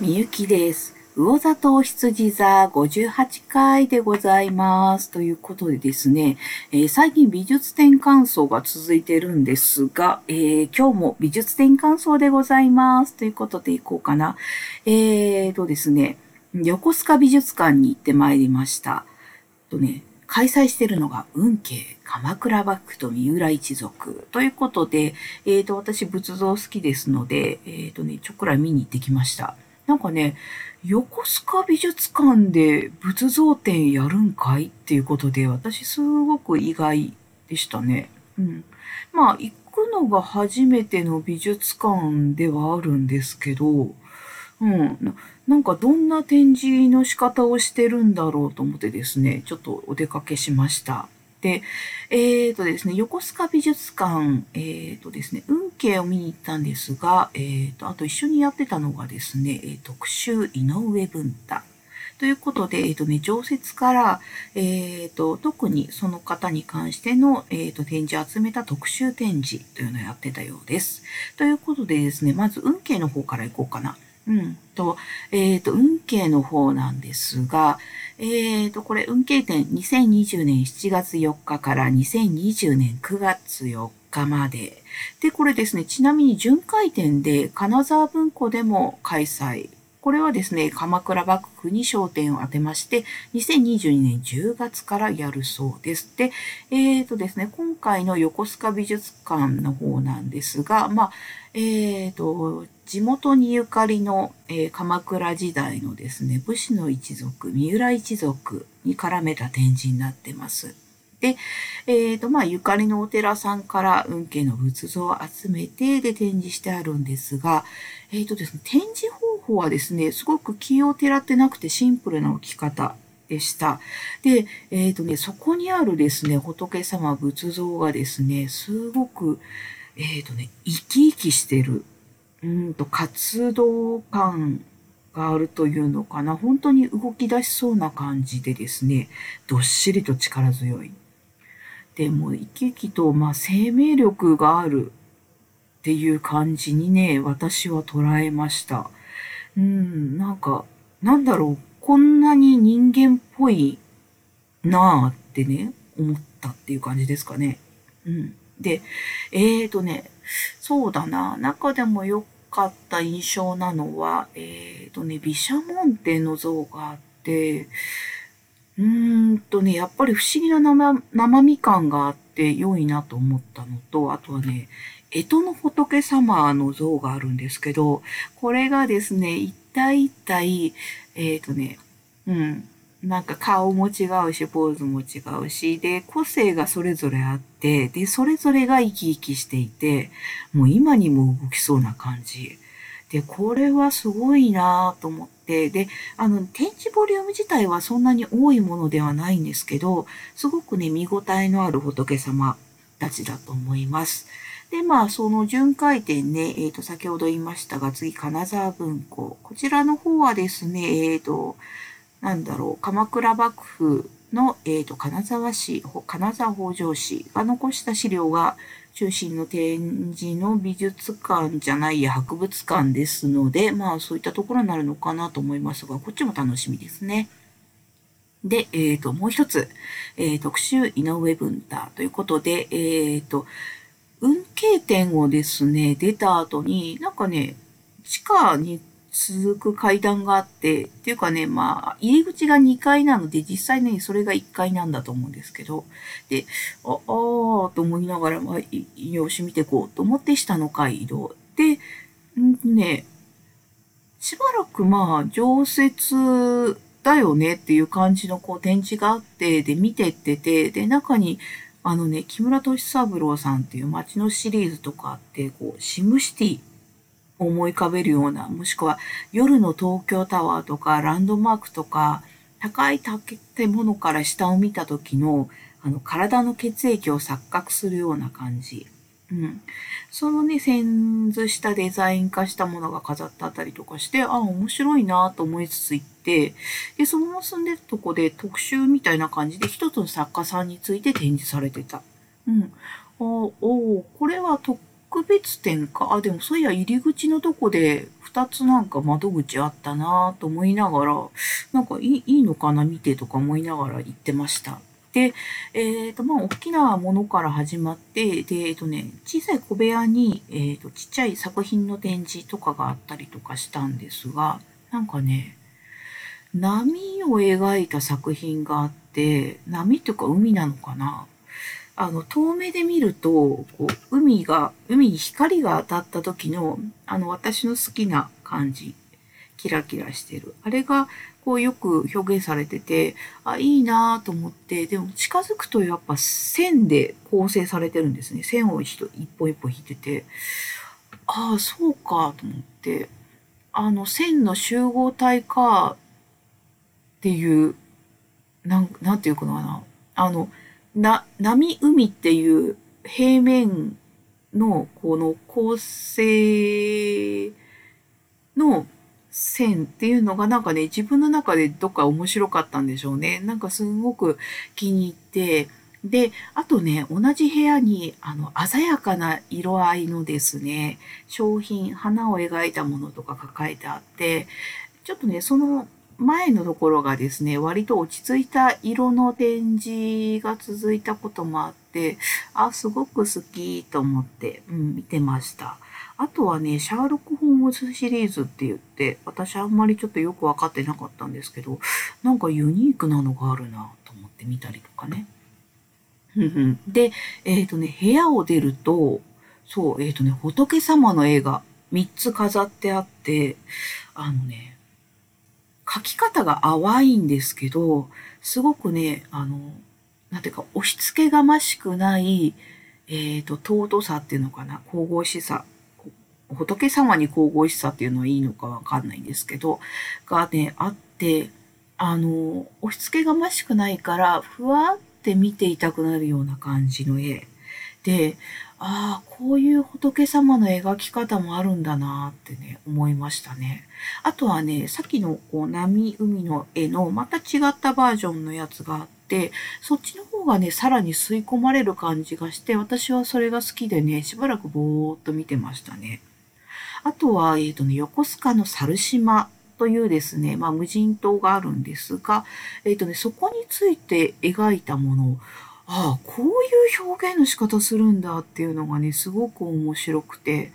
みゆきです。魚座と羊座58回でございます。ということでですね、えー最近美術展感想が続いてるんですが、えー今日も美術展感想でございます。ということでいこうかな。えーとですね、横須賀美術館に行ってまいりました。とね、開催しているのが運慶鎌倉幕府と三浦一族ということで、えー、と私仏像好きですので、えーとね、ちょっくら見に行ってきました。なんかね、横須賀美術館で仏像展やるんかいっていうことで、私すごく意外でしたね。うん。まあ、行くのが初めての美術館ではあるんですけど、うん。なんかどんな展示の仕方をしてるんだろうと思ってですね、ちょっとお出かけしました。で、えーとですね、横須賀美術館、えーとですね、運慶を見に行ったんですが、えーと、あと一緒にやってたのがですね、特集井上文太。ということで、えーとね、常設から、えーと、特にその方に関しての、えーと、展示を集めた特集展示というのをやってたようです。ということでですね、まず運慶の方から行こうかな。うん。と、えっ、と、運慶の方なんですが、えっ、と、これ、運慶展2020年7月4日から2020年9月4日まで。で、これですね、ちなみに巡回展で金沢文庫でも開催。これはですね、鎌倉幕府に焦点を当てまして、2022年10月からやるそうです。で、えっ、とですね、今回の横須賀美術館の方なんですが、まあ、えっ、と、地元にゆかりの、えー鎌倉時代のですね、武士の一族、三浦一族に絡めた展示になってます。で、えっ、と、まあ、ゆかりのお寺さんから運慶の仏像を集めて、で、展示してあるんですが、えっ、とですね、展示方法はですね、すごく気をてらってなくてシンプルな置き方でした。で、えっ、とね、そこにあるですね、仏様仏像がですね、すごく、えっ、とね、生き生きしてる。うんと活動感があるというのかな。本当に動き出しそうな感じでですね、どっしりと力強い。でも生き生きと、まあ、生命力があるっていう感じにね、私は捉えました。うん、なんか、なんだろう、こんなに人間っぽいなあってね、思ったっていう感じですかね。うん。で、えーとね、そうだな、中でも良かった印象なのは、えーとね、毘沙門天の像があって、うーんとね、やっぱり不思議な生生身感があって良いなと思ったのと、あとはね、干支の仏様の像があるんですけど、これがですね、一体一体、えっ、とね、うん、なんか顔も違うし、ポーズも違うし、で、個性がそれぞれあって、で、それぞれが生き生きしていて、もう今にも動きそうな感じ。で、これはすごいなぁと思って、で、あの、展示ボリューム自体はそんなに多いものではないんですけど、すごくね、見応えのある仏様たちだと思います。で、まあ、その巡回展ね、えっ、と、先ほど言いましたが、次、金沢文庫。こちらの方はですね、えっ、と、なんだろう、鎌倉幕府の、えっ、と、金沢市、金沢北条市が残した資料が中心の展示の美術館じゃないや博物館ですので、まあそういったところになるのかなと思いますが、こっちも楽しみですね。で、えっ、と、もう一つ、えー特集井上文太ということで、えっ、と、運慶展をですね、出た後に、なんかね、地下に続く階段があって、っていうかね、まあ、入り口が2階なので、実際ね、それが1階なんだと思うんですけど、で、あ、あーと思いながら、まあ、よし見てこうと思って下の階移動。で、んね、しばらくまあ、常設だよねっていう感じのこう展示があって、で、見てってて、で、中に、あのね、木村敏三郎さんっていう街のシリーズとかあって、こう、シムシティ思い浮かべるような、もしくは夜の東京タワーとかランドマークとか、高い建物から下を見た時の、あの、体の血液を錯覚するような感じ。うん。そのね、線図したデザイン化したものが飾ってあったりとかして、あ、面白いなと思いつつ行って、で、そのまま住んでるとこで特集みたいな感じで一つの作家さんについて展示されてた。うん。おおこれは特特別展か？あ、でもそういや入り口のとこで2つなんか窓口あったなと思いながら、なんかいいいいのかな見てとか思いながら行ってました。で、えっ、ー、と、まあ、大きなものから始まって、で、えっ、ー、とね、小さい小部屋に、えっ、ー、と、ちっちゃい作品の展示とかがあったりとかしたんですが、なんかね、波を描いた作品があって、波っていうか海なのかな？あの、遠目で見ると、こう、海が、海に光が当たった時の、あの、私の好きな感じ、キラキラしてる。あれが、こうよく表現されてて、あ、いいなと思って、でも近づくとやっぱ線で構成されてるんですね。線を一本一本引いてて、ああ、そうかと思って、あの線の集合体かっていう、なん、なんていうかな、あの、な、波海っていう平面のこの構成の線っていうのがなんかね、自分の中でどっか面白かったんでしょうね。なんかすごく気に入って、で、あとね、同じ部屋に、あの、鮮やかな色合いのですね、商品、花を描いたものとか抱えてあって、ちょっとね、その前のところがですね、割と落ち着いた色の展示が続いたこともあって、あ、すごく好きと思って、うん、見てました。あとはね、シャーロック・ホームズシリーズって言って、私あんまりちょっとよくわかってなかったんですけど、なんかユニークなのがあるなと思って見たりとかね。で、えっ、ー、とね、部屋を出ると、そう、えっ、ー、とね、仏様の絵が3つ飾ってあって、あのね、描き方が淡いんですけど、すごくね、あの、なんていうか、押し付けがましくない、えっ、ー、と、尊さっていうのかな、神々しさ仏様に神々しさっていうのはいいのかわかんないんですけど、がね、あって、あの、押し付けがましくないから、ふわって見ていたくなるような感じの絵。で、ああ、こういう仏様の描き方もあるんだなってね、思いましたね。あとはね、さっきのこう波、海の絵のまた違ったバージョンのやつがあって、そっちの方がね、さらに吸い込まれる感じがして、私はそれが好きでね、しばらくぼーっと見てましたね。あとは、え、ー、とね、横須賀の猿島というですね、まあ、無人島があるんですが、えっ、ー、とね、そこについて描いたもの、ああ、こういう表現の仕方するんだっていうのがね、すごく面白くて、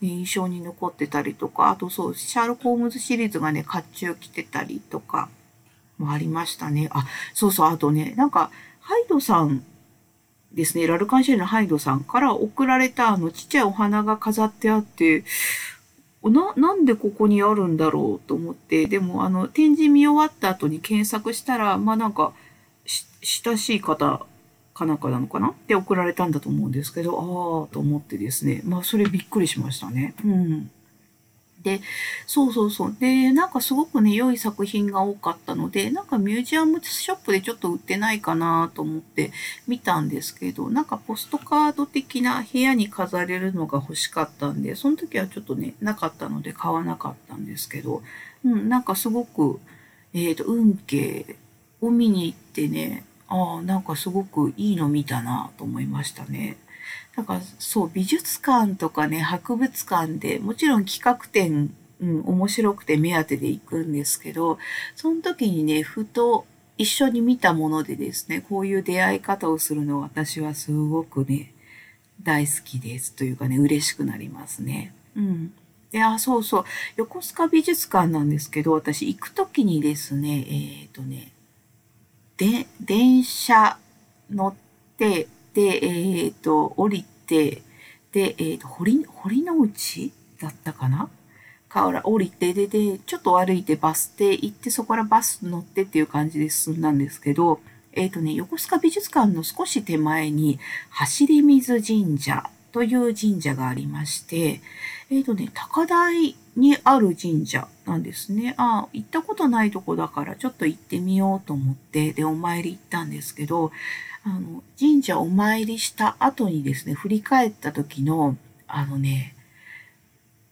印象に残ってたりとか、あとそう、シャーロック・ホームズシリーズがね、甲冑着てたりとかもありましたね。あ、そうそう、あとね、なんか、ハイドさんですね、ラルカンシェルのハイドさんから送られたあのちっちゃいお花が飾ってあって、な、なんでここにあるんだろうと思って、でもあの展示見終わった後に検索したら、まあなんか、親しい方かなんかなのかな？って送られたんだと思うんですけど、ああと思ってですね、まあそれびっくりしましたね。うん。で、そうそうそう。で、なんかすごくね、良い作品が多かったので、なんかミュージアムショップでちょっと売ってないかなと思って見たんですけど、なんかポストカード的な部屋に飾れるのが欲しかったんで、その時はちょっとね、なかったので買わなかったんですけど、うん、なんかすごく、えっ、ー、と、運慶を見に行ってね、ああ、なんかすごくいいの見たなと思いましたね。なんかそう美術館とかね博物館でもちろん企画展、うん、面白くて目当てで行くんですけどその時にねふと一緒に見たものでですねこういう出会い方をするの私はすごくね大好きですというかね嬉しくなりますね。うん。で、あ、そうそう。横須賀美術館なんですけど、私行く時にですね、えっ、ー、とね、で、電車乗って、で、えっ、ー、と、降りて、で、えっ、ー、と、堀、堀之内だったかな？から降りて、で、で、ちょっと歩いてバス停行って、そこからバス乗ってっていう感じで進んだんですけど、えっ、ー、とね、横須賀美術館の少し手前に、走り水神社という神社がありまして、えっ、とね、高台にある神社なんですね。ああ、行ったことないとこだからちょっと行ってみようと思って、で、お参り行ったんですけど、あの、神社お参りした後にですね、振り返った時の、あのね、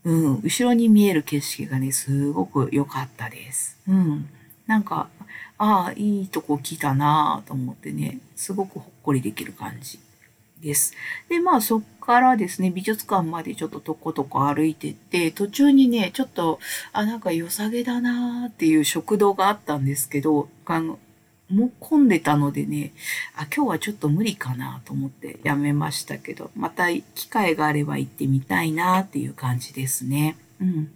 うん、後ろに見える景色がね、すごく良かったです。うん。なんか、ああ、いいとこ来たなぁと思ってね、すごくほっこりできる感じです。で、まあそっからですね、美術館までちょっととことこ歩いてって、途中にね、ちょっと、あ、なんか良さげだなーっていう食堂があったんですけど、あの、もう混んでたのでね、あ、今日はちょっと無理かなと思ってやめましたけど、また機会があれば行ってみたいなっていう感じですね。うん。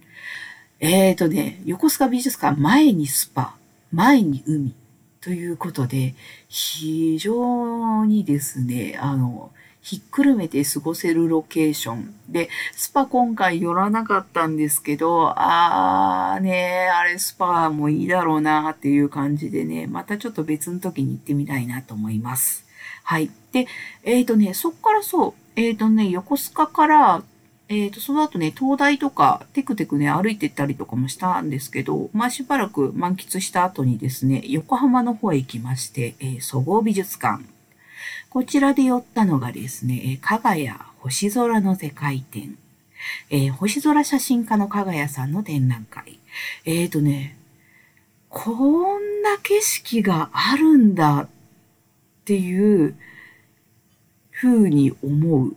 えーとね、横須賀美術館前にスパ、前に海ということで、非常にですね、あの、ひっくるめて過ごせるロケーション。で、スパ今回寄らなかったんですけど、あーねあれスパもいいだろうなっていう感じでね、またちょっと別の時に行ってみたいなと思います。はい。で、えっ、ー、とね、そっからそう、えっ、ー、とね、横須賀からえっ、ー、と、その後ね、東大とか、テクテクね、歩いてったりとかもしたんですけど、まあ、しばらく満喫した後にですね、横浜の方へ行きまして、えー、総合美術館。こちらで寄ったのがですね、加賀谷星空の世界展。えー、星空写真家の加賀谷さんの展覧会。えっ、ー、とね、こんな景色があるんだっていう風に思うっ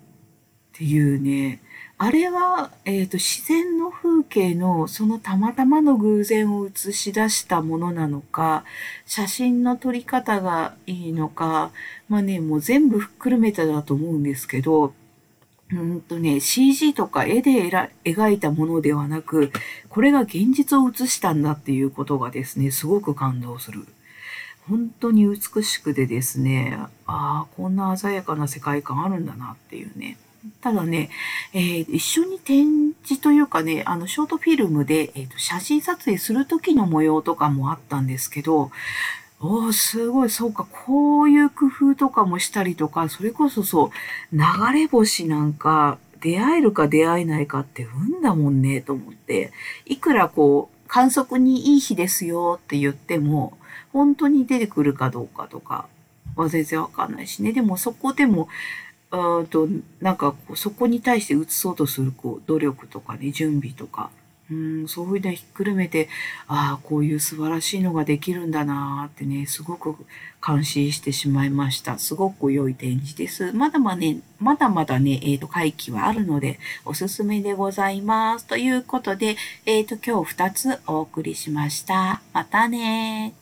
ていうね、あれは、えーと、自然の風景のそのたまたまの偶然を映し出したものなのか写真の撮り方がいいのかまあねもう全部ふっくるめただと思うんですけどうんとね CG とか絵で描いたものではなくこれが現実を映したんだっていうことがですねすごく感動する。本当に美しくてですねああこんな鮮やかな世界観あるんだなっていうね。ただね、えー、一緒に展示というかね、あの、ショートフィルムで、えーと、写真撮影する時の模様とかもあったんですけど、おー、すごい、そうか、こういう工夫とかもしたりとか、それこそそう、流れ星なんか、出会えるか出会えないかって運だもんね、と思って、いくらこう、観測にいい日ですよって言っても、本当に出てくるかどうかとかは全然わかんないしね。でもそこでも、うんとなんかこうそこに対して移そうとするこう努力とかね準備とか。うんそういうのひっくるめてああこういう素晴らしいのができるんだなーってねすごく感心してしまいました。すごく良い展示です。まだまだねまだまだねえっ、ー、と会期はあるのでおすすめでございます。ということでえっ、ー、と今日2つお送りしました。またね